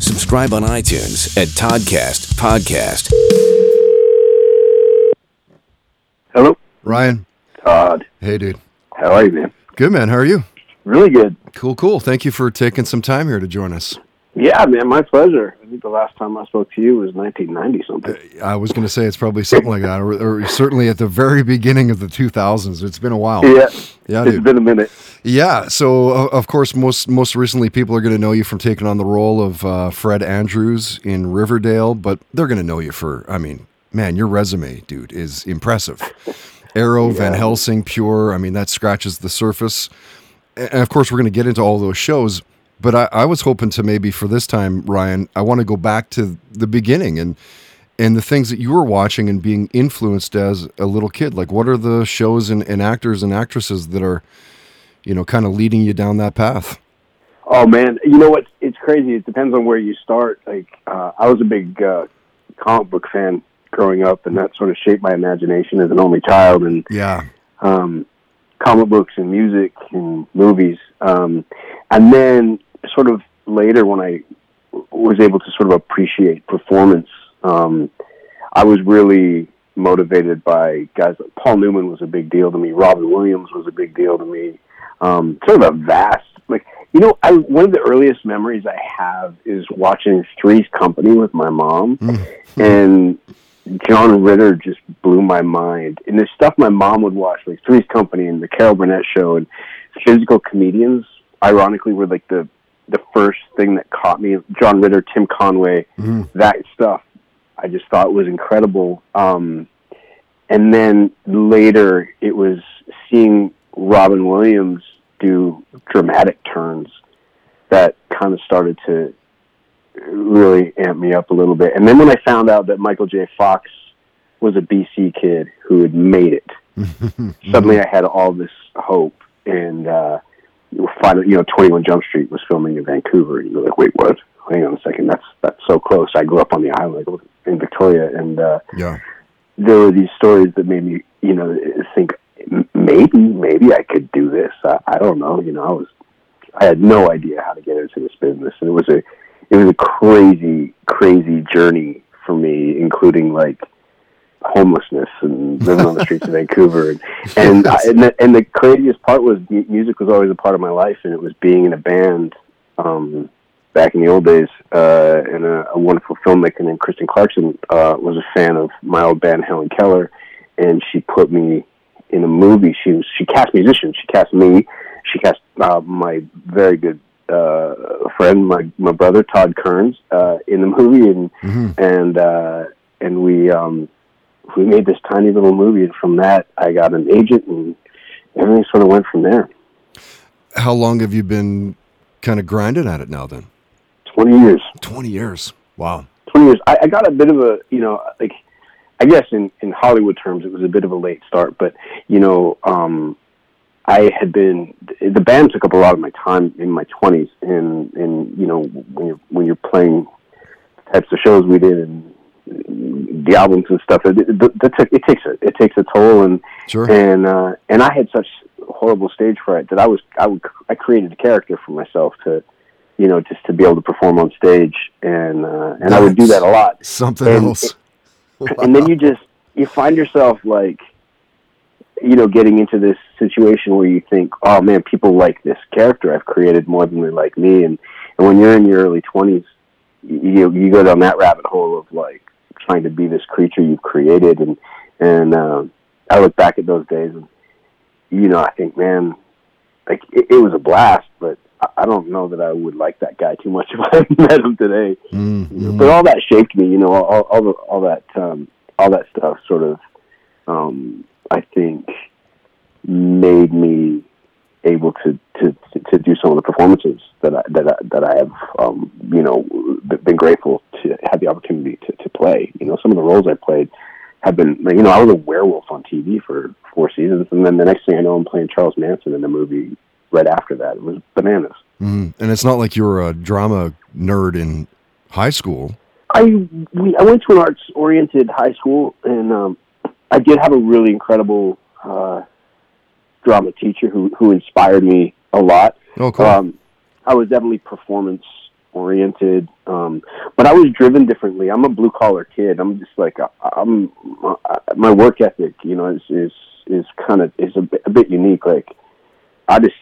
Subscribe on iTunes at Toddcast Podcast. Hello, Ryan. Todd. Hey, dude. How are you, man? Good, man. How are you? Really good. Cool, cool. Thank you for taking some time here to join us. Yeah, man, my pleasure. I think the last time I spoke to you was 1990 something. I was going to say it's probably something like that, or, or certainly at the very beginning of the 2000s. It's been a while. Yeah, Yeah, it's dude. been a minute. Yeah. So, uh, of course, most most recently, people are going to know you from taking on the role of uh, Fred Andrews in Riverdale, but they're going to know you for, I mean, man, your resume, dude, is impressive. Arrow, Van Helsing, Pure. I mean, that scratches the surface. And of course, we're going to get into all those shows. But I, I was hoping to maybe for this time, Ryan, I want to go back to the beginning and and the things that you were watching and being influenced as a little kid. Like, what are the shows and, and actors and actresses that are, you know, kind of leading you down that path? Oh man, you know what? It's crazy. It depends on where you start. Like, uh, I was a big uh, comic book fan growing up, and that sort of shaped my imagination as an only child. And Yeah. um, comic books and music and movies. Um, and then sort of later when I was able to sort of appreciate performance, um, I was really motivated by guys like Paul Newman was a big deal to me. Robin Williams was a big deal to me. Um, sort of a vast, like, you know, I, one of the earliest memories I have is watching Three's Company with my mom and John Ritter just blew my mind. And the stuff my mom would watch, like Three's Company and the Carol Burnett Show and physical comedians, ironically, were like the the first thing that caught me. John Ritter, Tim Conway, that stuff, I just thought was incredible. Um, and then later, it was seeing Robin Williams do dramatic turns that kind of started to really amp me up a little bit. And then when I found out that Michael J. Fox was a BC kid who had made it, suddenly I had all this hope. And uh, finally, you know, Twenty One Jump Street was filming in Vancouver, and you're like, wait, what? Hang on a second, that's that's so close. I grew up on the island in Victoria, and uh, Yeah. there were these stories that made me, you know, think maybe, maybe I could do this. I, I don't know. You know, I was, I had no idea how to get into this business, and it was a, it was a crazy, crazy journey for me, including like homelessness and living on the streets of Vancouver, and and, I, and, the, and the craziest part was music was always a part of my life, and it was being in a band. Um, back in the old days, uh, and a, a wonderful filmmaker named Kristen Clarkson uh, was a fan of my old band Helen Keller, and she put me in a movie. She was she cast musicians. She cast me. She cast uh, my very good uh, friend, my my brother Todd Kearns, uh, in the movie, and and uh, and we um, we made this tiny little movie. And from that, I got an agent, and everything sort of went from there. How long have you been kind of grinding at it now then? Twenty years. 20 years. Wow. 20 years. I, I got a bit of a, you know, like, I guess in, in Hollywood terms, it was a bit of a late start, but, you know, um, I had been, the band took up a lot of my time in my 20s. And, and you know, when you're, when you're playing types of shows we did and the albums and stuff, it, it, it takes a, it takes a toll. And, Sure. and, uh, and I had such horrible stage fright that I was, I would, I created a character for myself to, you know, just to be able to perform on stage, and uh, and I would do that a lot. Something And- else. And then you just you find yourself like, you know, getting into this situation where you think, oh man, people like this character I've created more than they like me, and and when you're in your early twenties, you you go down that rabbit hole of like trying to be this creature you've created, and and um, I look back at those days, and you know, I think, man, like it, it was a blast, but I- I don't know that I would like that guy too much if I met him today. Mm, But all that shaped me, you know, all all, the, all that um, all that stuff sort of, um, I think, made me able to, to, to do some of the performances that I, that I, that I have, um, you know, been grateful to have the opportunity to, to play. You know, some of the roles I played have been, you know, I was a werewolf on TV for four seasons, and then the next thing I know, I'm playing Charles Manson in a movie right after that. It was bananas. Mm. And it's not like you were a drama nerd in high school. I we, I went to an arts oriented high school, and um, I did have a really incredible uh, drama teacher who who inspired me a lot. Oh, cool. Um, I was definitely performance oriented. Um, but I was driven differently. I'm a blue collar kid. I'm just like I'm my work ethic. You know, is is is kind of is a bit, a bit unique. Like I just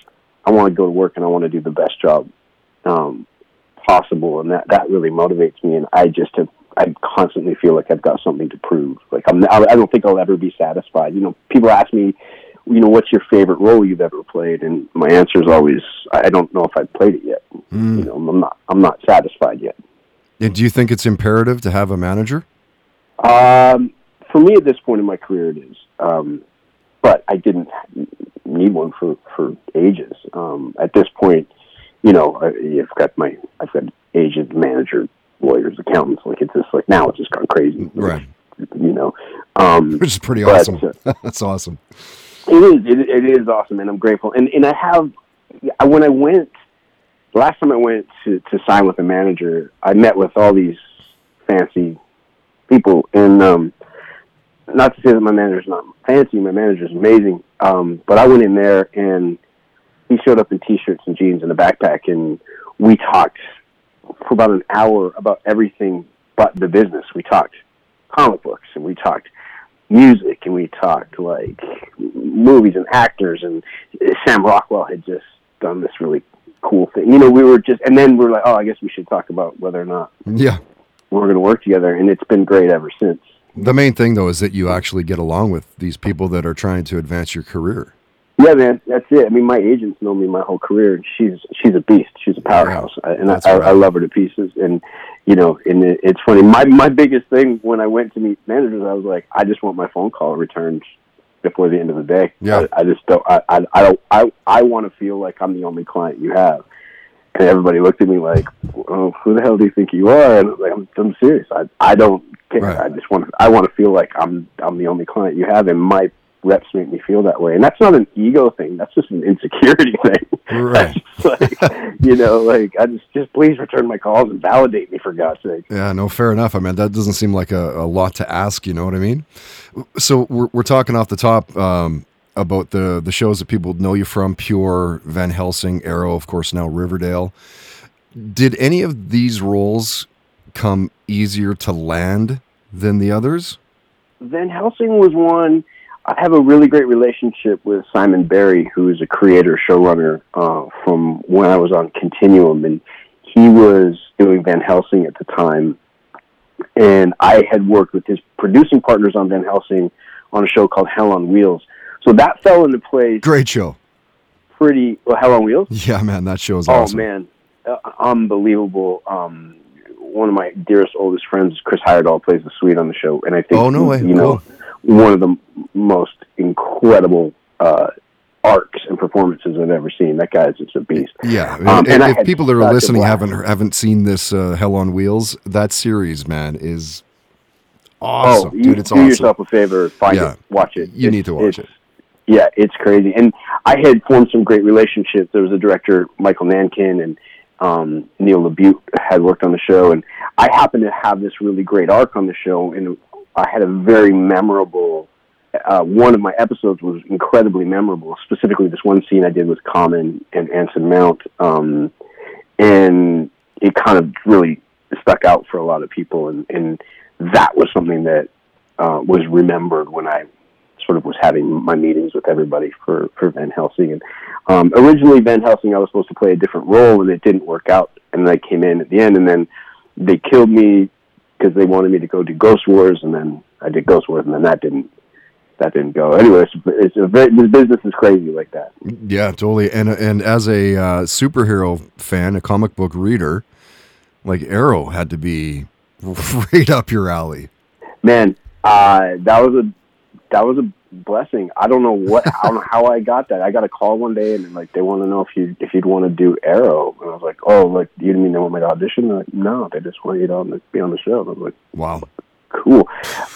I want to go to work and I want to do the best job um, possible, and that that really motivates me. And I just have I constantly feel like I've got something to prove. Like I'm I don't think I'll ever be satisfied. You know, people ask me you know, what's your favorite role you've ever played? And my answer is always, I don't know if I've played it yet. Mm. You know, I'm not, I'm not satisfied yet. And do you think it's imperative to have a manager? Um, for me, at this point in my career, it is. Um, but I didn't need one for for ages. Um, at this point, you know, I've got my, I've got agent, manager, lawyers, accountants. Like it's just like now it's just gone crazy. Right. You know, um, which is pretty but, awesome. Uh, That's awesome. It is. It, it is awesome, and I'm grateful. And and I have when I went last time I went to to sign with a manager, I met with all these fancy people, and um, not to say that my manager's not fancy, my manager's amazing. Um, but I went in there and he showed up in t-shirts and jeans and a backpack, and we talked for about an hour about everything but the business. We talked comic books and we talked music and we talked like movies and actors and Sam Rockwell had just done this really cool thing. You know, we were just and then we are like, oh, I guess we should talk about whether or not yeah we're going to work together, and it's been great ever since. The main thing though is that you actually get along with these people that are trying to advance your career. Yeah, man, that's it. I mean, my agents know me my whole career, she's she's a beast. She's a powerhouse, yeah, and I, right. I, love her to pieces. And you know, and it, it's funny. My my biggest thing when I went to meet managers, I was like, I just want my phone call returned before the end of the day. Yeah, I, I just don't. I I I don't. I I want to feel like I'm the only client you have. And everybody looked at me like, oh, "Who the hell do you think you are?" And I was like, "I'm, I'm serious. I I don't care. Right. I just want. I want to feel like I'm I'm the only client you have, and my reps make me feel that way. And that's not an ego thing. That's just an insecurity thing. Right. like, you know, like I just just please return my calls and validate me for God's sake. Yeah, no, fair enough. I mean, that doesn't seem like a, a lot to ask. You know what I mean? So we're we're talking off the top. Um, about the the shows that people know you from pure van helsing arrow of course now riverdale did any of these roles come easier to land than the others van helsing was one I have a really great relationship with Simon Barry, who is a creator showrunner uh, from when I was on Continuum, and he was doing Van Helsing at the time, and I had worked with his producing partners on Van Helsing on a show called Hell on Wheels. So that fell into place. Great show. Pretty well, Hell on Wheels. Yeah, man, that show is oh, awesome. man, uh, unbelievable. Um, one of my dearest, oldest friends, Chris Heyerdahl, plays the Swede on the show, and I think oh no way, you know. Cool one of the most incredible uh, arcs and performances I've ever seen. That guy is just a beast. Yeah, um, and, and if people that are listening haven't haven't seen this uh, Hell on Wheels, that series, man, is awesome, oh, you, dude. It's do awesome. yourself a favor, find yeah. it, watch it. You it's, need to watch it. Yeah, it's crazy. And I had formed some great relationships. There was a director, Michael Nankin, and um, Neil LaBute had worked on the show, and I happened to have this really great arc on the show, and I had a very memorable. Uh, one of my episodes was incredibly memorable. Specifically, this one scene I did with Common and Anson Mount, um, and it kind of really stuck out for a lot of people, and, and that was something that uh, was remembered when I sort of was having my meetings with everybody for for Van Helsing. And um, originally, Van Helsing, I was supposed to play a different role, and it didn't work out. And then I came in at the end, and then they killed me because they wanted me to go do Ghost Wars, and then I did Ghost Wars, and then that didn't that didn't go. Anyway, it's, it's a very, this business is crazy like that. Yeah, totally. And and as a uh, superhero fan, a comic book reader, like Arrow had to be right up your alley. Man, uh, that was a that was a blessing. I don't know what I don't know how I got that. I got a call one day and like they want to know if you if you'd want to do Arrow, and I was like, oh, like you didn't mean they want me to audition? They're like, no, they just want you to be on the show. And I was like, wow, cool,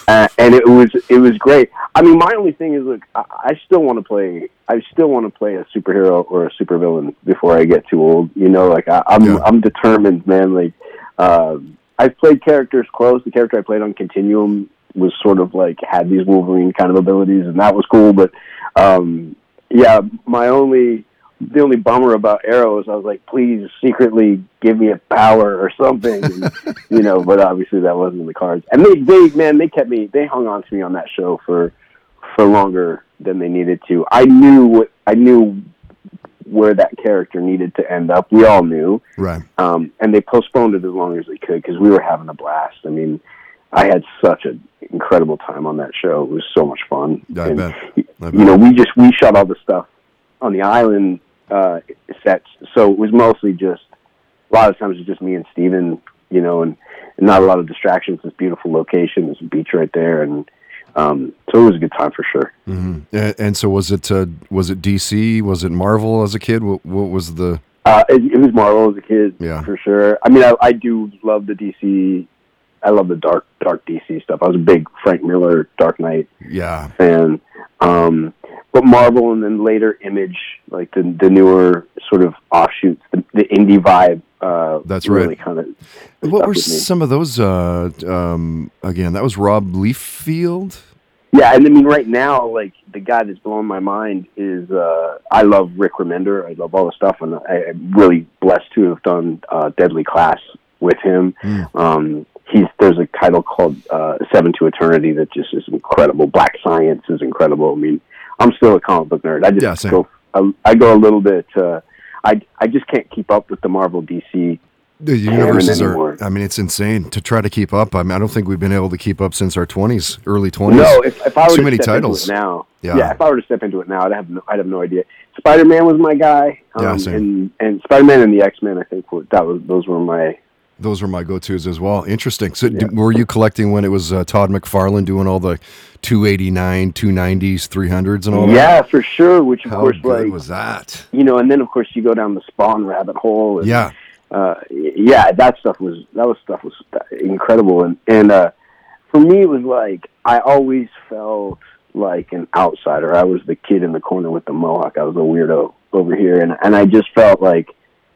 uh, and it was it was great. I mean, my only thing is, look, I, I still want to play. I still want to play a superhero or a supervillain before I get too old. You know, like I, I'm yeah. I'm determined, man. Like. Uh, I've played characters close. The character I played on Continuum was sort of like had these Wolverine kind of abilities, and that was cool. But um, yeah, my only the only bummer about Arrow is I was like, please secretly give me a power or something, and, you know. But obviously that wasn't in the cards. And they, they, man, they kept me. They hung on to me on that show for for longer than they needed to. I knew what I knew where that character needed to end up. We all knew, Right. um, and they postponed it as long as they could because we were having a blast. I mean, I had such an incredible time on that show. It was so much fun. I And, bet. I You bet. know, we just we shot all the stuff on the island uh, sets, so it was mostly just a lot of times it was just me and Stephen, you know, and, and not a lot of distractions. This beautiful location, this beach right there, and um, so it was a good time for sure. hmm And, and so was it uh, was it DC? Was it Marvel as a kid? What, what was the Uh, it, it was Marvel as a kid, Yeah. for sure. I mean, I, I do love the DC. I love the dark, dark DC stuff. I was a big Frank Miller Dark Knight yeah fan. Um, but Marvel and then later Image, like the the newer sort of offshoots, the, the indie vibe. Uh, That's right. really Kind of. What were some of those? Uh, um, again, that was Rob Liefeld. Yeah, and I mean, right now, like the guy that's blowing my mind is uh, I love Rick Remender. I love all the stuff, and I, I'm really blessed to have done uh, Deadly Class with him. Mm. Um, he's there's a title called uh, Seven to Eternity that just is incredible. Black Science is incredible. I mean, I'm still a comic book nerd. I just Yeah, go I, I go a little bit. Uh, I I just can't keep up with the Marvel DC. The universes are. I mean, it's insane to try to keep up. I mean, I don't think we've been able to keep up since our twenties, early twenties. No, if, if I were Too to many step titles. into it now, Yeah. yeah. if I were to step into it now, I'd have no, I'd have no idea. Spider Man was my guy, um, Yeah, same. and and Spider Man and the X Men. I think were, that was those were my Those were my go-tos as well. Interesting. So, d were you collecting when it was uh, Todd McFarlane doing all the 289, 290s, 300s, and all that? yeah for sure. Which of How course, like was that? you know, and then of course you go down the Spawn rabbit hole. And, Yeah. uh, yeah, that stuff was that was stuff was incredible, and and uh, for me it was like I always felt like an outsider. I was the kid in the corner with the mohawk. I was a weirdo over here, and and I just felt like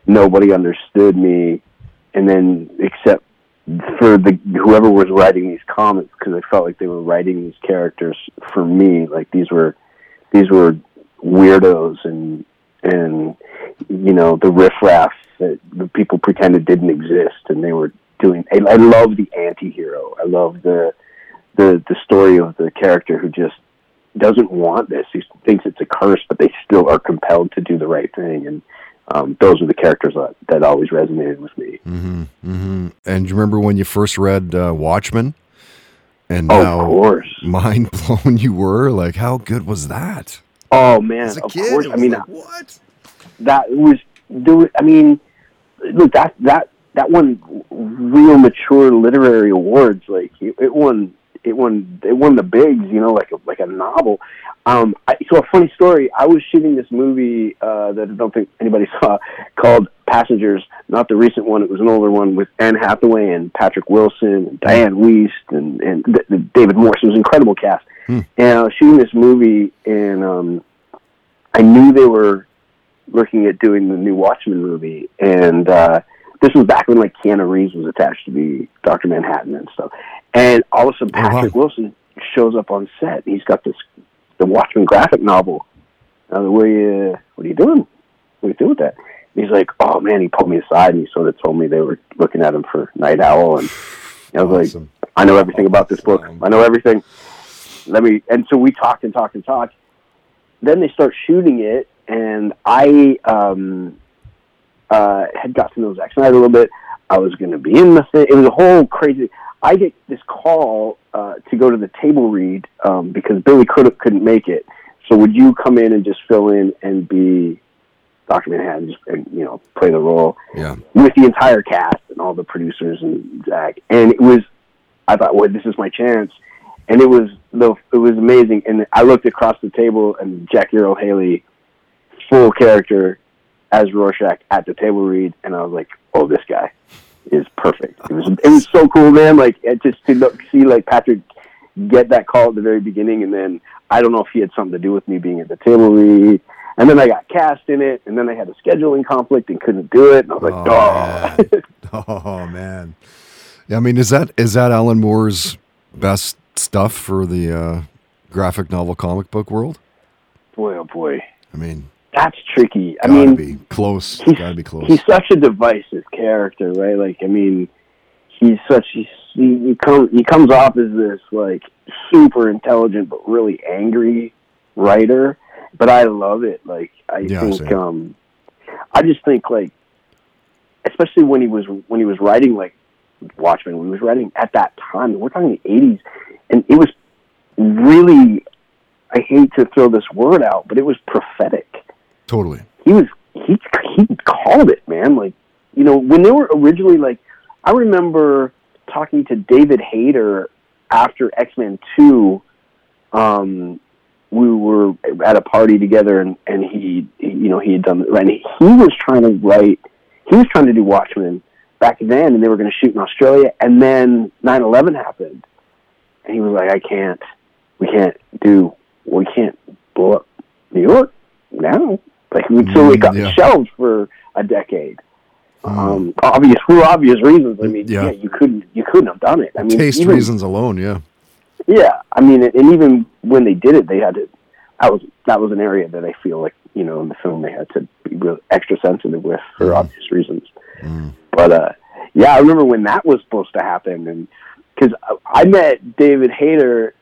nobody understood me, and then except for the whoever was writing these comics, because I felt like they were writing these characters for me. Like these were these were weirdos and and you know the riffraff that the people pretended didn't exist, and they were doing. I, I love the anti-hero. I love the the the story of the character who just doesn't want this. He thinks it's a curse, but they still are compelled to do the right thing. And um, those are the characters that, that always resonated with me. hmm hmm And you remember when you first read uh, Watchmen? And Oh, how of course. mind blown you were? Like, how good was that? Oh man, As a of kid, course. I mean, like, what? that was there. was- I mean, look that that that won real mature literary awards. Like it, it won it won it won the bigs. You know, like a, like a novel. Um, I, so a funny story. I was shooting this movie uh, that I don't think anybody saw called Passengers. Not the recent one. It was an older one with Anne Hathaway and Patrick Wilson and Dianne Wiest and and th- th- David Morse. It was an incredible cast. Hmm. And I was shooting this movie, and um, I knew they were looking at doing the new Watchmen movie, and uh, this was back when like Keanu Reeves was attached to be Doctor Manhattan and stuff. And all of a sudden, Oh, wow. Patrick Wilson shows up on set. He's got this the Watchmen graphic novel. I was like, what are you What are you doing? What are you doing with that? And he's like, oh man. He pulled me aside and he sort of told me they were looking at him for Nite Owl, and I was like, I know everything about this book. I know everything. Let me. And so we talked and talked and talked. Then they start shooting it, and I um, uh, had got to know Zack Snyder a little bit. I was going to be in the thing. It was a whole crazy. I get this call uh, to go to the table read um, because Billy Crudup couldn't make it. So would you come in and just fill in and be Doctor Manhattan, just, and you know, play the role? Yeah. with the entire cast and all the producers and Zack. And it was, I thought, well, this is my chance. And it was the, it was amazing. And I looked across the table and Jackie Earle Haley, full character as Rorschach at the table read, and I was like, oh, this guy is perfect. It was, it was so cool, man. Like it just to look, see like Patrick get that call at the very beginning, and then I don't know if he had something to do with me being at the table read. And then I got cast in it, and then I had a scheduling conflict and couldn't do it. And I was like, Oh, oh. Oh man. Yeah, I mean, is that is that Alan Moore's best stuff for the uh, graphic novel comic book world? boy, oh boy. I mean, that's tricky. I Gotta mean, be close. he's, Gotta be close. he's such a divisive character, right? Like, I mean, he's such he's, he, he comes he comes off as this like super intelligent but really angry writer, but I love it. Like, I Yeah, think same. um, I just think like, especially when he was when he was writing like Watchmen, when he was writing at that time, we're talking the '80s, and it was really. I hate to throw this word out, but it was prophetic totally. he was he he called it, man. Like you know when they were originally like, I remember talking to David Hayter after X Men Two. Um, we were at a party together, and and he, he you know he had done and he, was trying to write. He was trying to do Watchmen back then, and they were going to shoot in Australia, and then 9-11 happened, and he was like, I can't. We can't do. We can't blow up New York now. Like we so it got Mm, yeah. shelved for a decade. Um, obvious for obvious reasons. I mean, Yeah. yeah. you couldn't you couldn't have done it. I mean, Taste even, reasons alone, yeah. Yeah, I mean, and even when they did it, they had to. That was that was an area that I feel like you know in the film they had to be real extra sensitive with for Mhm. obvious reasons. Mm. But uh, yeah, I remember when that was supposed to happen, and because I met David Hayter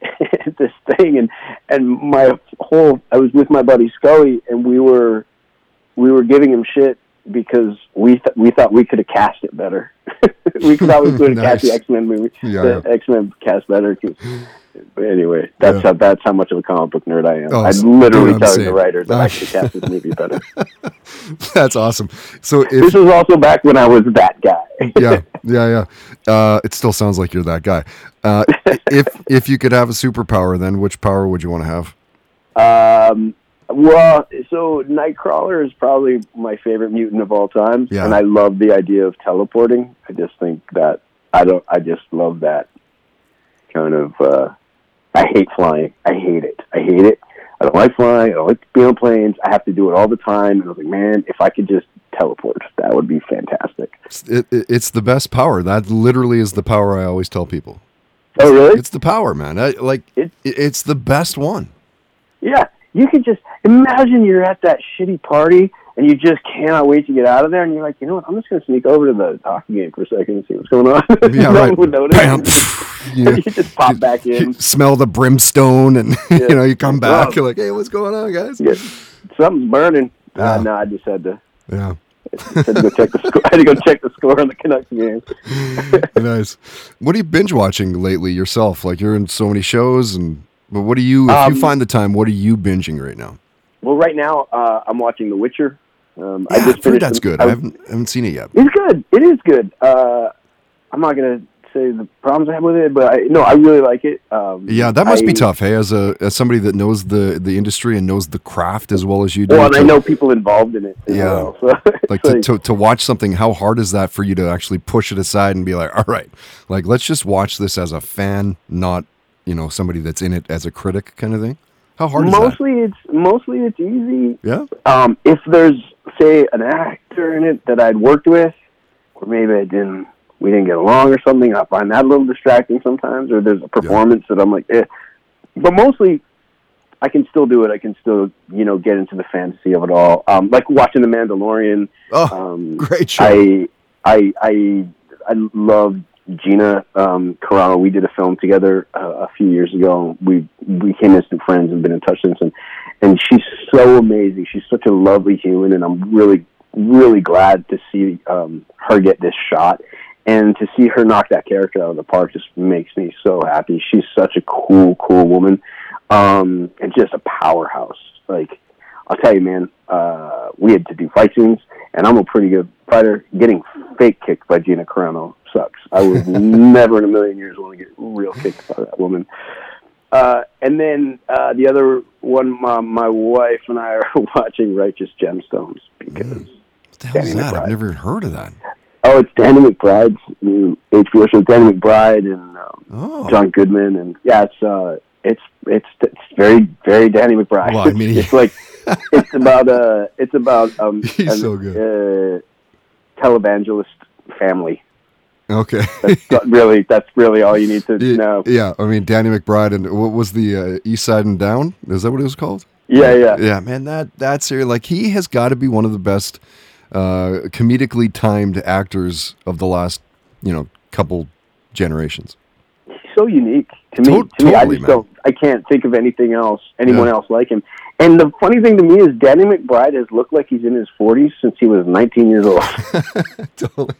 this thing, and and my whole I was with my buddy Scully, and we were we were giving him shit because we th- we thought we could have cast it better. we thought we could have cast the X Men movie, Yeah, the X Men cast better. anyway, that's Yeah. how that's how much of a comic book nerd I am. Oh, s- literally dude, telling the writer that I could cast this movie better. That's awesome. So this was also back when I was that guy. yeah, yeah, yeah. Uh, it still sounds like you're that guy. Uh, if if you could have a superpower, then which power would you want to have? Um, well, so Nightcrawler is probably my favorite mutant of all time, Yeah. and I love the idea of teleporting. I just think that I don't. I just love that kind of. Uh, I hate flying. I hate it. I hate it. I don't like flying. I don't like being on planes. I have to do it all the time. And I was like, man, if I could just teleport, that would be fantastic. It's, it, it- it's the best power. That literally is the power I always tell people. Oh, really? It's the power, man. I, like It- it, it's the best one. Yeah, you could just imagine you're at that shitty party and you just cannot wait to get out of there, and you're like, you know what? I'm just going to sneak over to the hockey game for a second and see what's going on. Yeah, no right. would notice. Bam. You, you just pop back in. you smell the brimstone, and Yeah. you know you come back. Wow. You're like, hey, what's going on, guys? Yeah, something's burning. Yeah. Uh, no, I just had to, Yeah, I had to go check the score. I had to go check the score on the Canucks game. nice. What are you binge watching lately yourself? Like you're in so many shows, and but what do you? If you Um, find the time, what are you binging right now? Well, right now uh, I'm watching The Witcher. Um, Yeah, I just heard finished that's good. I- I haven't haven't seen it yet. It's good. It is good. Uh, I'm not gonna say the problems I have with it, but I, no, I really like it. Um, Yeah, that must I- be tough. Hey, as a as somebody that knows the the industry and knows the craft as well as you do. Well, and to- I know people involved in it. As Yeah. well, so like to, to, to watch something how hard is that for you to actually push it aside and be like all right like let's just watch this as a fan not you know somebody that's in it as a critic kind of thing how hard is mostly it's mostly it's easy. yeah Um, if there's say an actor in it that I'd worked with, or maybe I didn't, we didn't get along or something, I find that a little distracting sometimes. Or there's a performance that I'm like, eh. But mostly, I can still do it. I can still you know get into the fantasy of it all. Um, like watching The Mandalorian. oh Um, great show I I I I love Gina um, Carano. We did a film together uh, a few years ago. We we became instant friends and been in touch since. And and she's so amazing. She's such a lovely human, and I'm really really glad to see um, her get this shot. And to see her knock that character out of the park just makes me so happy. She's such a cool, cool woman, um, and just a powerhouse. Like I'll tell you, man, uh, we had to do fight scenes, and I'm a pretty good fighter. Getting fake kicked by Gina Carano sucks. I would never in a million years want to get real kicked by that woman. Uh, and then uh, the other one, my, my wife and I are watching Righteous Gemstones because what the hell is Danny that i've never even heard of that oh, it's Danny McBride's new HBO show. Danny McBride and um, oh John Goodman, and yeah, it's uh, it's it's it's very very Danny McBride. Well, I mean, it's like it's about uh, it's about um, He's an, so good. Uh, televangelist family. Okay That's really that's really all you need to yeah, know. yeah i mean danny mcbride and what was the uh, east side and down is that what it was called Yeah, yeah. Yeah, man, that that's like he has got to be one of the best uh, comedically timed actors of the last, you know, couple generations. He's so unique to me. To- to me, I just man. don't. I can't think of anything else, anyone Yeah. else like him. And the funny thing to me is, Danny McBride has looked like he's in his 40s since he was 19 years old. totally.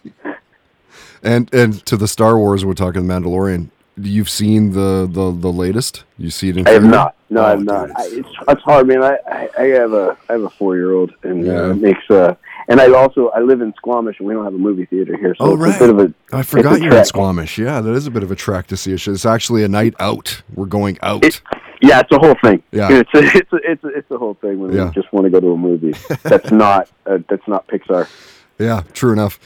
And and to the Star Wars, we're talking the Mandalorian. You've seen the the the latest? You see it in? I have not. No, I Oh, have not. I, it's- it's hard, man. I, I I have a I have a four year old, and Yeah. uh, it makes uh. And I also I live in Squamish, and we don't have a movie theater here, so Oh, it's a bit of a. I forgot you're in. Squamish. Yeah, that is a bit of a track to see. a show. It's actually a night out. We're going out. It- Yeah, it's a whole thing. Yeah. it's a, it's a, it's a, it's a whole thing when Yeah. we just want to go to a movie. That's not uh, that's not Pixar. Yeah, true enough.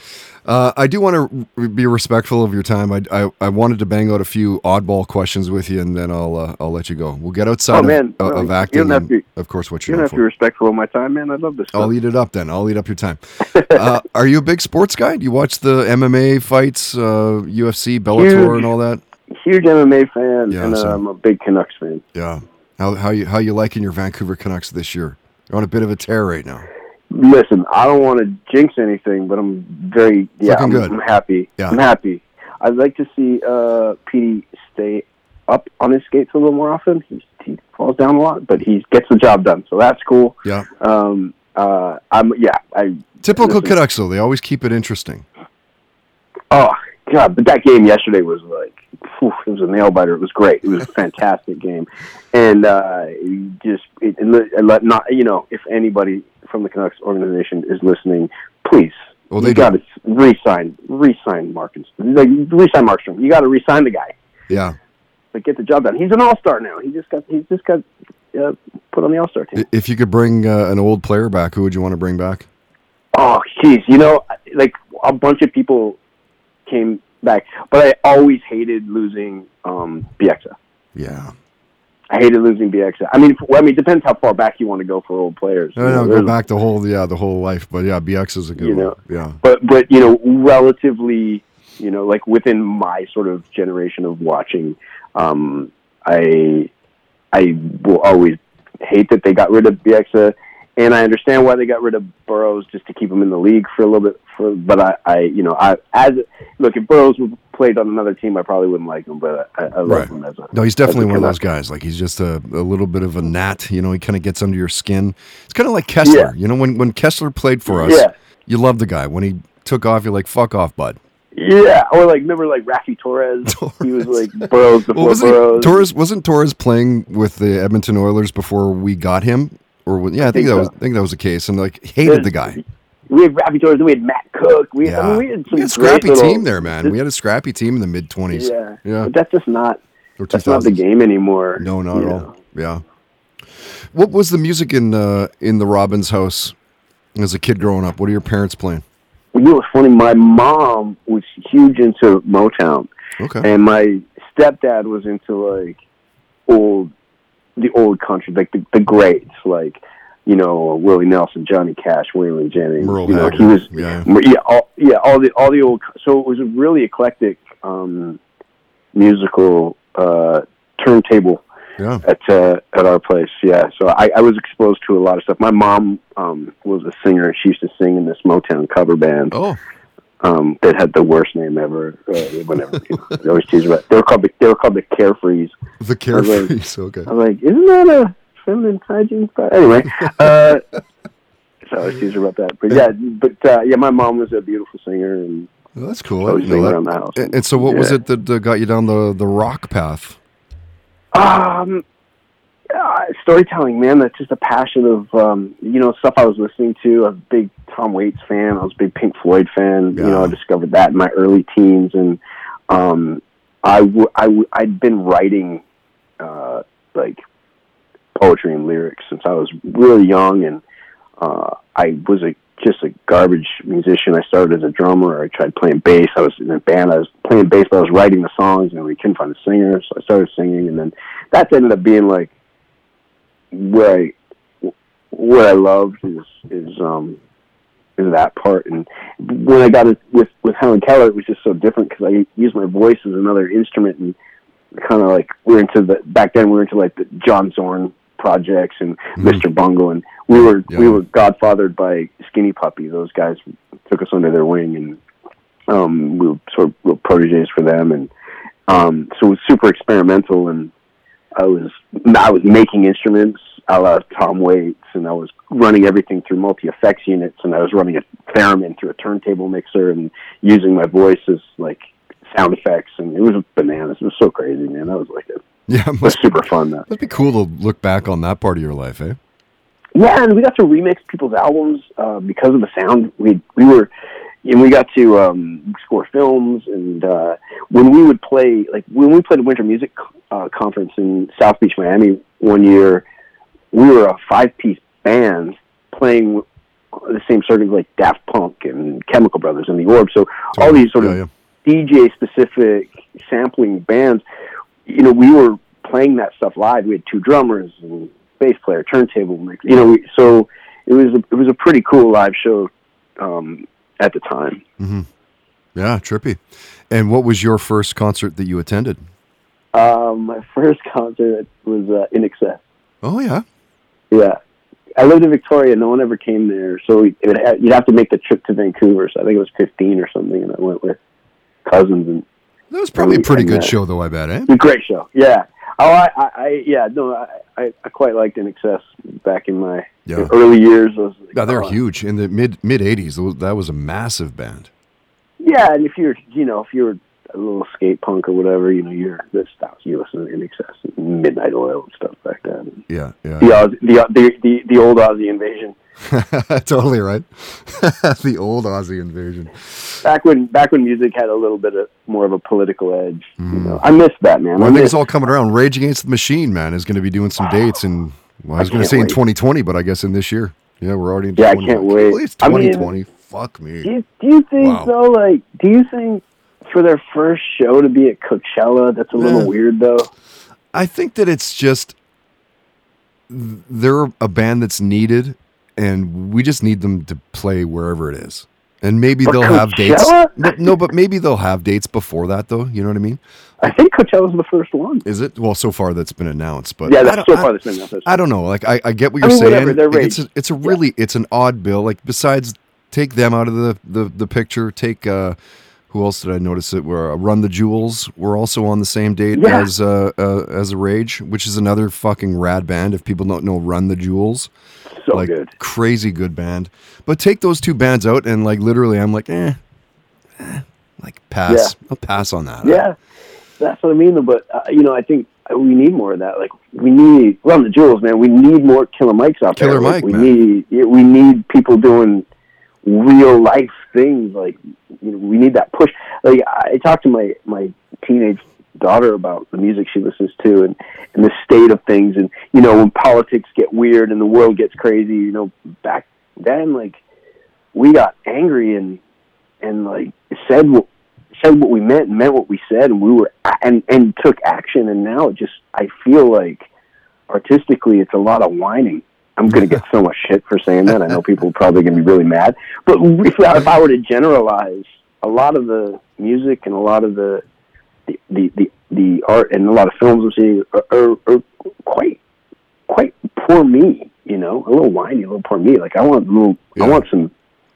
Uh, I do want to be respectful of your time. I, I I wanted to bang out a few oddball questions with you, and then I'll uh, I'll let you go. We'll get outside Oh, of, man. of, No, of you acting, have and of course, what you're. you're don't have to be respectful of my time, man. I love this stuff. I'll eat it up then. I'll eat up your time. uh, are you a big sports guy? Do you watch the MMA fights, uh, UFC, Bellator, Huge. and all that? Huge MMA fan, Yeah, and uh. I'm a big Canucks fan. Yeah. How how you how you liking your Vancouver Canucks this year? You're on a bit of a tear right now. Listen, I don't want to jinx anything, but I'm very yeah. I'm, good. I'm happy. Yeah. I'm happy. I'd like to see uh, Petey stay up on his skates a little more often. He, he falls down a lot, but he gets the job done, so that's cool. Yeah. Um, uh, I'm yeah. I Typical Listen. Canucks though. They always keep it interesting. oh god, but that game yesterday was like phew, it was a nail biter. It was great. It was a fantastic game, and uh, you just it, let- not you know if anybody from the Canucks organization is listening, please. Well, they you got to re-sign, re-sign Markins, like re-sign Markstrom. You got to re-sign the guy, Yeah. like get the job done. He's an all-star now. He just got, he just got uh, put on the all-star team. If you could bring uh, an old player back, who would you want to bring back? Oh, jeez, you know, like a bunch of people came back, but I always hated losing um, Bieksa. Yeah. I hated losing Bieksa. I mean, well, I mean, it depends how far back you want to go for old players. No, You know, no, go back the whole yeah the whole life. But yeah, Bieksa is a good You one. know. Yeah. but but you know relatively you know like within my sort of generation of watching um i i will always hate that they got rid of Bieksa and i understand why they got rid of burrows just to keep him in the league for a little bit for but i i you know i as look if burrows would played on another team i probably wouldn't like him but i, I love Right. him as a No, he's definitely one of those guys. Like he's just a, a little bit of a gnat. You know, he kind of gets under your skin. It's kind of like Kesler. Yeah. You know, when when Kesler played for us, Yeah. you love the guy. When he took off, you're like, fuck off, bud. yeah or like remember like Raffi Torres, he was like burrows before Well, burrows Torres wasn't Torres playing with the Edmonton Oilers before we got him? Or yeah, I, think, think that so. was I think that was the case. And like hated the guy. we had Raffi Torres, we had Matt Cooke. We, Yeah, I mean, we had some we had a scrappy little- team there, man. We had a scrappy team in the mid twenties. Yeah, yeah. But that's just not. That's not the game anymore. No, not at know. all. Yeah. What was the music in uh, in the Robbins house as a kid growing up? What are your parents playing? You know, it's funny. My mom was huge into Motown, Okay. and my stepdad was into like old, the old country, like the, the greats, like you know Willie Nelson, Johnny Cash, Waylon Jennings. Merle you know, Haggard. he was Yeah. yeah, all, yeah, all the all the old. So it was a really eclectic um, musical uh, turntable Yeah. at uh, at our place. Yeah, so I, I was exposed to a lot of stuff. My mom um, was a singer. She used to sing in this Motown cover band Oh, um, that had the worst name ever. Uh, whenever you know, they always tease about, they were called the, they were called the Carefrees. the carefrees. Okay. I was like, isn't that a feminine hygiene? But anyway, uh, so I always tease her about that. But yeah, but uh, yeah, my mom was a beautiful singer, and Well, that's cool. I I was singing around the house. And, and so, what was it that uh, got you down the the rock path? Um, uh, storytelling, man. That's just a passion of um, you know stuff I was listening to. I was a big Tom Waits fan. I was a big Pink Floyd fan. You know, I discovered that in my early teens, and um, I w- I w- I'd been writing uh, like poetry and lyrics since I was really young, and uh, I was a just a garbage musician. I started as a drummer. I tried playing bass. I was in a band. I was playing bass, but I was writing the songs, and we couldn't find a singer, so I started singing, and then that ended up being like where I what I loved is is um is that part. And when I got it with with Helen Keller, it was just so different because I used my voice as another instrument, and kind of like we're into the back then we were into like the John Zorn projects and Mr. Bungle, and we were Yeah. we were godfathered by Skinny Puppy. Those guys took us under their wing, and um, we were sort of proteges for them, and um, so it was super experimental. And I was I was making instruments a la Tom Waits, and I was running everything through multi effects units, and I was running a theremin through a turntable mixer, and using my voice as like sound effects, and it was bananas. It was so crazy, man. That was like a, it Yeah, was must, super fun. That'd be cool to look back on that part of your life, eh? yeah, and we got to remix people's albums uh, because of the sound. We we were, and we got to um, score films. And uh, when we would play, like when we played a winter music uh, conference in South Beach, Miami, one year, we were a five-piece band playing the same sort of like Daft Punk and Chemical Brothers and the Orb. So all these sort Yeah, of yeah. DJ-specific sampling bands, you know, we were playing that stuff live. We had two drummers and bass player, turntable mix. You know, we, so it was a, it was a pretty cool live show um, at the time. Yeah, trippy. And what was your first concert that you attended? Um, my first concert was uh, INXS. Oh yeah. Yeah, I lived in Victoria. No one ever came there, so it ha- you'd have to make the trip to Vancouver. So I think it was fifteen or something, and I went with cousins and That was probably a pretty good uh, show, though. I bet, eh? it was a great show. Yeah. Oh, I, I, I yeah, no, I, I, quite liked INXS back in my Yeah. early years. Was Yeah, they're huge in the mid mid '80s. That was a massive band. Yeah, and if you're, you know, if you're a little skate punk or whatever, you know, you're this stuff. You listen to INXS, Midnight Oil, and stuff like that. Yeah, The yeah, Oz, the, the the the old Aussie invasion. totally right. the old Aussie invasion. Back when back when music had a little bit of more of a political edge. You know, I miss that man. Mm. Well, I I think it's all coming around. Rage Against the Machine, man, is going to be doing some dates, and well, I was going to say in 2020, but I guess in this year. Yeah, we're already in Yeah, I can't wait. believe It's I mean- 2020. Fuck do me. you, do you think Wow. though? Like, do you think for their first show to be at Coachella, that's a little Yeah. weird though? I think that it's just they're a band that's needed, and we just need them to play wherever it is. And maybe For they'll have dates. No, no, but maybe they'll have dates before that, though. You know what I mean? I think Coachella's the first one. Is it? Well, so far that's been announced, but Yeah, that's so I- far that's been announced. I don't know. Like I, I get what I you're mean, saying. whatever, they're it's a, it's a really it's an odd bill. Like besides take them out of the the, the picture, take uh who else did I notice it were uh, Run the Jewels were also on the same date Yeah. as uh, uh as a Rage, which is another fucking rad band if people don't know Run the Jewels. So like good. crazy good band. But take those two bands out and like literally I'm like, eh, eh like pass. I'll pass on that. Yeah, that's what I mean. But uh, you know, I think we need more of that. Like we need run the jewels, man. We need more Killer Mikes out Killer there. Like, Mike, we man. need we need people doing real life things. Like you know, we need that push. Like I talked to my my teenage daughter about the music she listens to and and the state of things. And you know, when politics get weird and the world gets crazy, you know, back then, like we got angry and and like said what said what we meant and meant what we said and we were and and took action and now it just I feel like artistically it's a lot of whining. I'm going to get so much shit for saying that. I know people are probably going to be really mad. But if, if I were to generalize, a lot of the music and a lot of the the the, the, the art and a lot of films I'm seeing are, are, are quite quite poor me. You know, a little whiny, a little poor me. Like I want a little, Yeah. I want some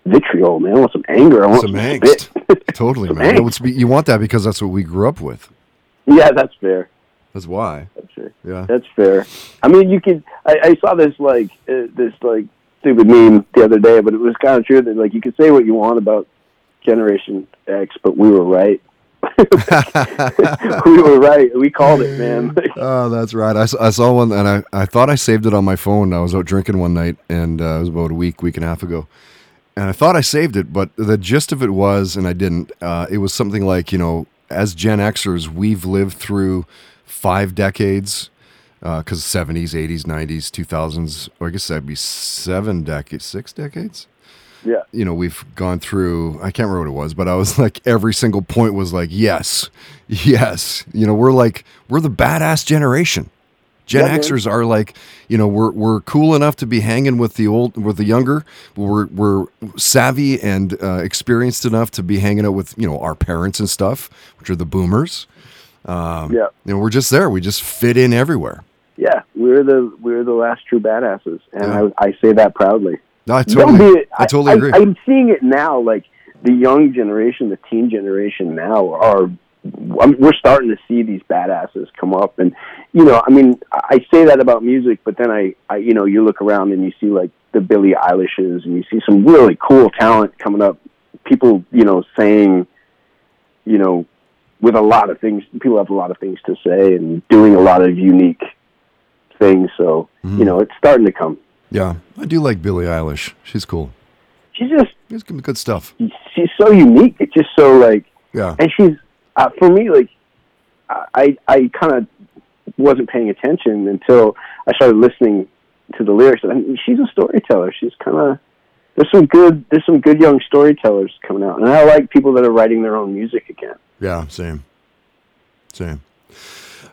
vitriol, man. I want some anger. I want Some some, angst. Totally, Some man. angst. You want that because that's what we grew up with. yeah, that's fair. That's why. That's fair. Yeah. That's fair. I mean, you could. I, I saw this like uh, this like stupid meme the other day, but it was kind of true that like you could say what you want about Generation X, but we were right. we were right. We called it, man. Oh, that's right. I saw one, and I, I thought I saved it on my phone. I was out drinking one night, and uh, it was about a week, week and a half ago. And I thought I saved it, but the gist of it was, and I didn't. Uh, it was something like, you know, as Gen Xers, we've lived through five decades, because 70s, 80s, 90s, 2000s, or I guess that'd be seven decades, six decades yeah, you know, we've gone through, I can't remember what it was, but I was like, every single point was like, yes, yes. You know, we're like, we're the badass generation. Gen Yeah. Xers are like, you know, we're, we're cool enough to be hanging with the old, with the younger. We're, we're savvy and uh, experienced enough to be hanging out with, you know, our parents and stuff, which are the boomers. Um, yeah. You know, we're just there. We just fit in everywhere. yeah, we're the we're the last true badasses, and Yeah. I, I say that proudly. No, I totally, be- I totally agree. I, am seeing it now. Like the young generation, the teen generation now are. We're starting to see these badasses come up, and you know, I mean, I I say that about music, but then I, I, you know, you look around and you see like the Billie Eilishes, and you see some really cool talent coming up. People, you know, saying, you know, with a lot of things, people have a lot of things to say and doing a lot of unique things. So, Mm-hmm. you know, it's starting to come. Yeah, I do like Billie Eilish. She's cool. She's just She's good good stuff. she's so unique. It's just so like, Yeah. and she's uh, for me like, I I kind of wasn't paying attention until I started listening to the lyrics. And she's a storyteller. She's kind of there's some good there's some good young storytellers coming out, and I like people that are writing their own music again. Yeah, same. Same.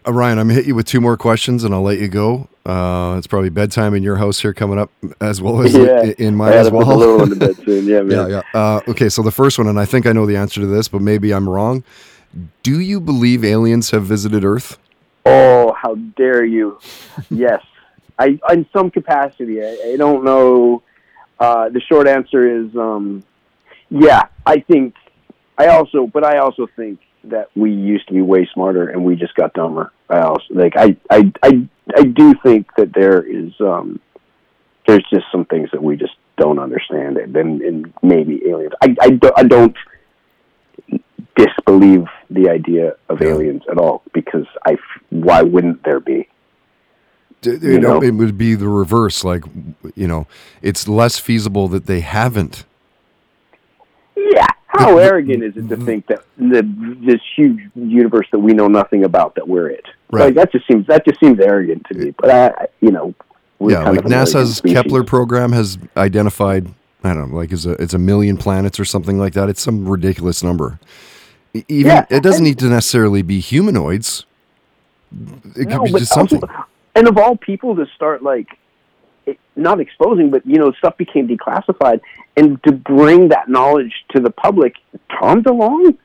Uh, Ryan, I'm gonna hit you with two more questions, and I'll let you go. Uh, it's probably bedtime in your house here coming up, as well as yeah, in mine gotta as put the well. little one to bed soon. Yeah, man. yeah, yeah. Uh, okay, so the first one, and I think I know the answer to this, but maybe I'm wrong. Do you believe aliens have visited Earth? Oh, how dare you! yes, I in some capacity. I, I don't know. Uh, the short answer is, um, yeah. I think. I also, but I also think that we used to be way smarter and we just got dumber. I also like. I, I, I, I do think that there is. Um, there's just some things that we just don't understand, and, and, and maybe aliens. I, I, do, I don't disbelieve the idea of Yeah. aliens at all because I. Why wouldn't there be? D- You, You know, know? it would be the reverse. Like, you know, it's less feasible that they haven't. How arrogant is it to mm-hmm. think that the, this huge universe that we know nothing about that we're it? Right. Like that just seems that just seems arrogant to me. But I, you know, yeah, like NASA's. Kepler program has identified. I don't know, like it's a it's a million planets or something like that. It's some ridiculous number. Even Yeah, it doesn't and- need to necessarily be humanoids. It could be just something. also- and of all people to start like not exposing, but you know, stuff became declassified, and to bring that knowledge to the public, Tom DeLonge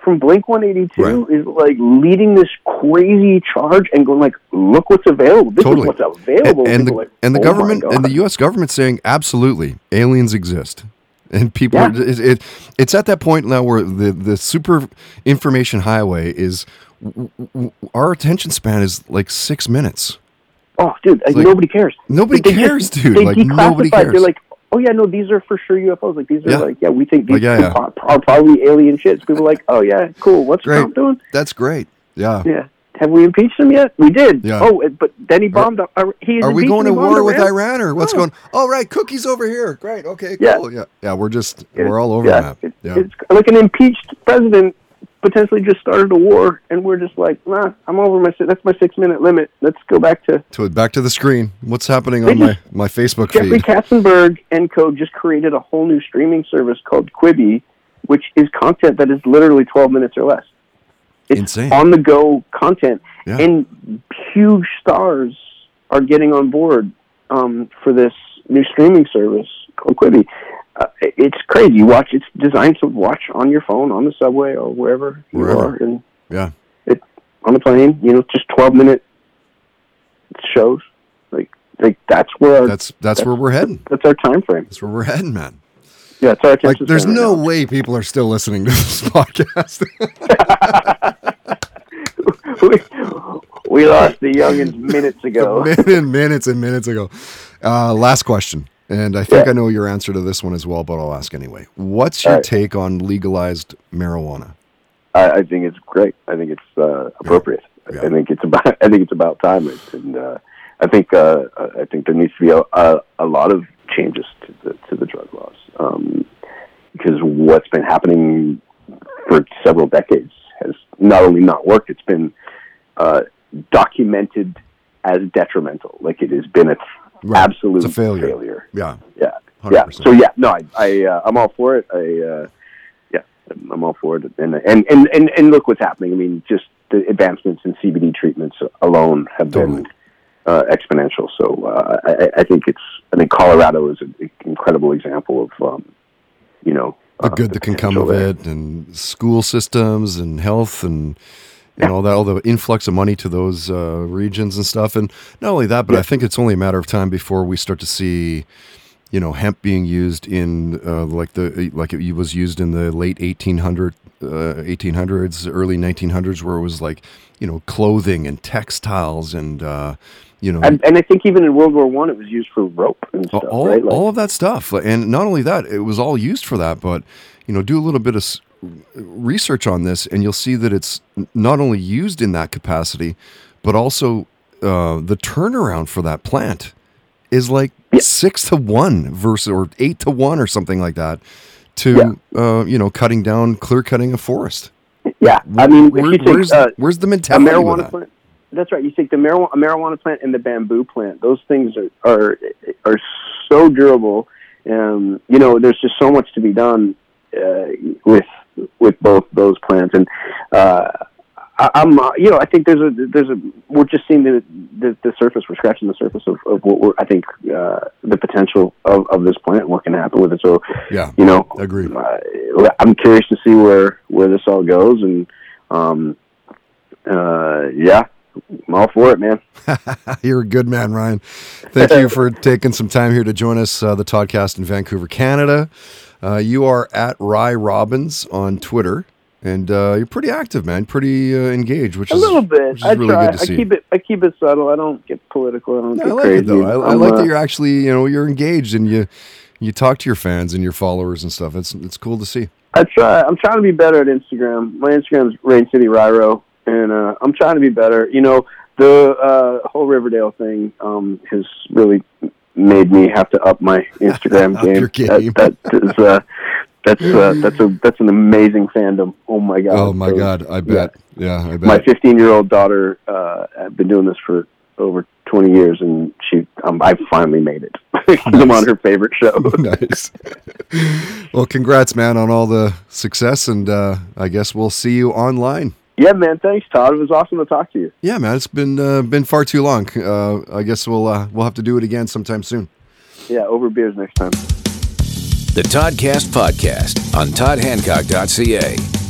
from Blink One Eighty Two Right. is like leading this crazy charge and going like, "Look what's available. This Totally. is what's available." and, and the like, and the "Oh government and the U.S. government saying absolutely aliens exist, and people Yeah. are, it, it, it's at that point now where the the super information highway is w- w- our attention span is like six minutes. Oh, dude, like, like- nobody cares. Nobody They cares, just- dude. They Like, declassified. nobody cares. They're like, oh yeah, no, these are for sure UFOs. Like these are Yeah. like, yeah, we think these Like, yeah, yeah. Are, probably alien shits. People are like, oh yeah, cool. What's Great. Trump doing? That's great. Yeah. Yeah. Have we impeached him yet? We did. Yeah. Oh, uh, but then he bombed. Are, are, he Are we going to war with Iran or what's No. going? Oh, right, cookies over here. Great. Okay. Yeah. Cool. Yeah. Yeah. We're just we're all over yeah, that. Yeah. It's like an impeached president potentially just started a war, and we're just like, nah, I'm over my. That's my six minute limit. Let's go back to To back to the screen. What's happening on my my Facebook Jeffrey feed? Katzenberg and Co. just created a whole new streaming service called Quibi, which is content that is literally 12 minutes or less. It's Insane. on the go content, Yeah. and huge stars are getting on board um, for this new streaming service called Quibi. Uh, it's crazy. You watch. It's designed to watch on your phone, on the subway, or wherever you are, and Yeah. it on the plane. You know, just 12 minute shows. Like, like that's where our, That's that's where we're heading. that's our time frame. That's where we're heading, man. Yeah, it's our Like, there's span no right way people are still listening to this podcast. we, we lost the youngins minutes ago. minutes, minutes and minutes ago. Uh, last question, and I think Yeah. I know your answer to this one as well, but I'll ask anyway. What's your right. take on legalized marijuana? I, I think it's great. I think it's uh, appropriate. Yeah. I think it's about. I think it's about time, and uh, I think uh, I think there needs to be a, a, a lot of changes to the to the drug laws um, because what's been happening for several decades has not only not worked; it's been uh, documented as detrimental. Like it has been an Right. absolute It's a failure. failure. Yeah, Yeah, 100%. yeah. So yeah, no, I, I uh, I'm all for it. I uh, yeah, I'm all for it. And and and and, and look what's happening. I mean, just the advancements in CBD treatments alone have Totally. been uh, exponential. So uh, I, I think it's. I think Colorado is an incredible example of um, you know the uh, good that can come of there. it, and school systems and health, and and all that, all the influx of money to those uh, regions and stuff. And not only that, but yeah. I think it's only a matter of time before we start to see, you know, hemp being used in uh, like the like it was used in the late 1800 uh, 1800s, early 1900s, where it was like, you know, clothing and textiles and uh, you know, and, and, I think even in World War One, it was used for rope and stuff. All, right? like, all of that stuff, and not only that, it was all used for that. But you know, do a little bit of research on this, and you'll see that it's not only used in that capacity, but also uh, the turnaround for that plant is like yeah. six to one versus or eight to one or something like that to yeah. uh, you know cutting down clear cutting a forest. Yeah, I mean, Where, where's, uh, where's, the mentality? Marijuana plant. That's right. You take the marijuana, marijuana plant and the bamboo plant; those things are are, are so durable. Um, you know, there's just so much to be done uh, with with both those plants, and uh, I, I'm uh, you know I think there's a there's a we're just seeing the the, the surface. We're scratching the surface of, of what we're I think uh, the potential of, of this plant and what can happen with it. So yeah, you know, agree. Uh, I'm curious to see where where this all goes, and um, uh, yeah, I'm all for it, man. You're a good man, Ryan. Thank you for taking some time here to join us, uh, the Toddcast in Vancouver, Canada. Uh, you are at Rye Robbins on Twitter, and uh, you're pretty active, man. Pretty uh, engaged, which a is a little bit. I really try. I keep it. I keep it subtle. I don't get political. I don't get I like crazy. it though. I, I like that you're actually, you know, you're engaged and you you talk to your fans and your followers and stuff. It's it's cool to see. I try. I'm trying to be better at Instagram. My Instagram is Rain City Ryro, and uh, I'm trying to be better. You know, the uh, whole Riverdale thing um, has really made me have to up my Instagram game. game. That, that is, uh, that's uh, that's a that's an amazing fandom. Oh my god! Oh my so, god! I bet. Yeah, yeah I bet. My 15 year old daughter uh, have been doing this for over 20 years, and she um, I finally made it. nice. I'm on her favorite show. nice. Well, congrats, man, on all the success, and uh, I guess we'll see you online. Yeah, man. Thanks, Todd. It was awesome to talk to you. Yeah, man. It's been uh, been far too long. Uh, I guess we'll uh, we'll have to do it again sometime soon. Yeah, over beers next time. The Toddcast podcast on ToddHancock.ca.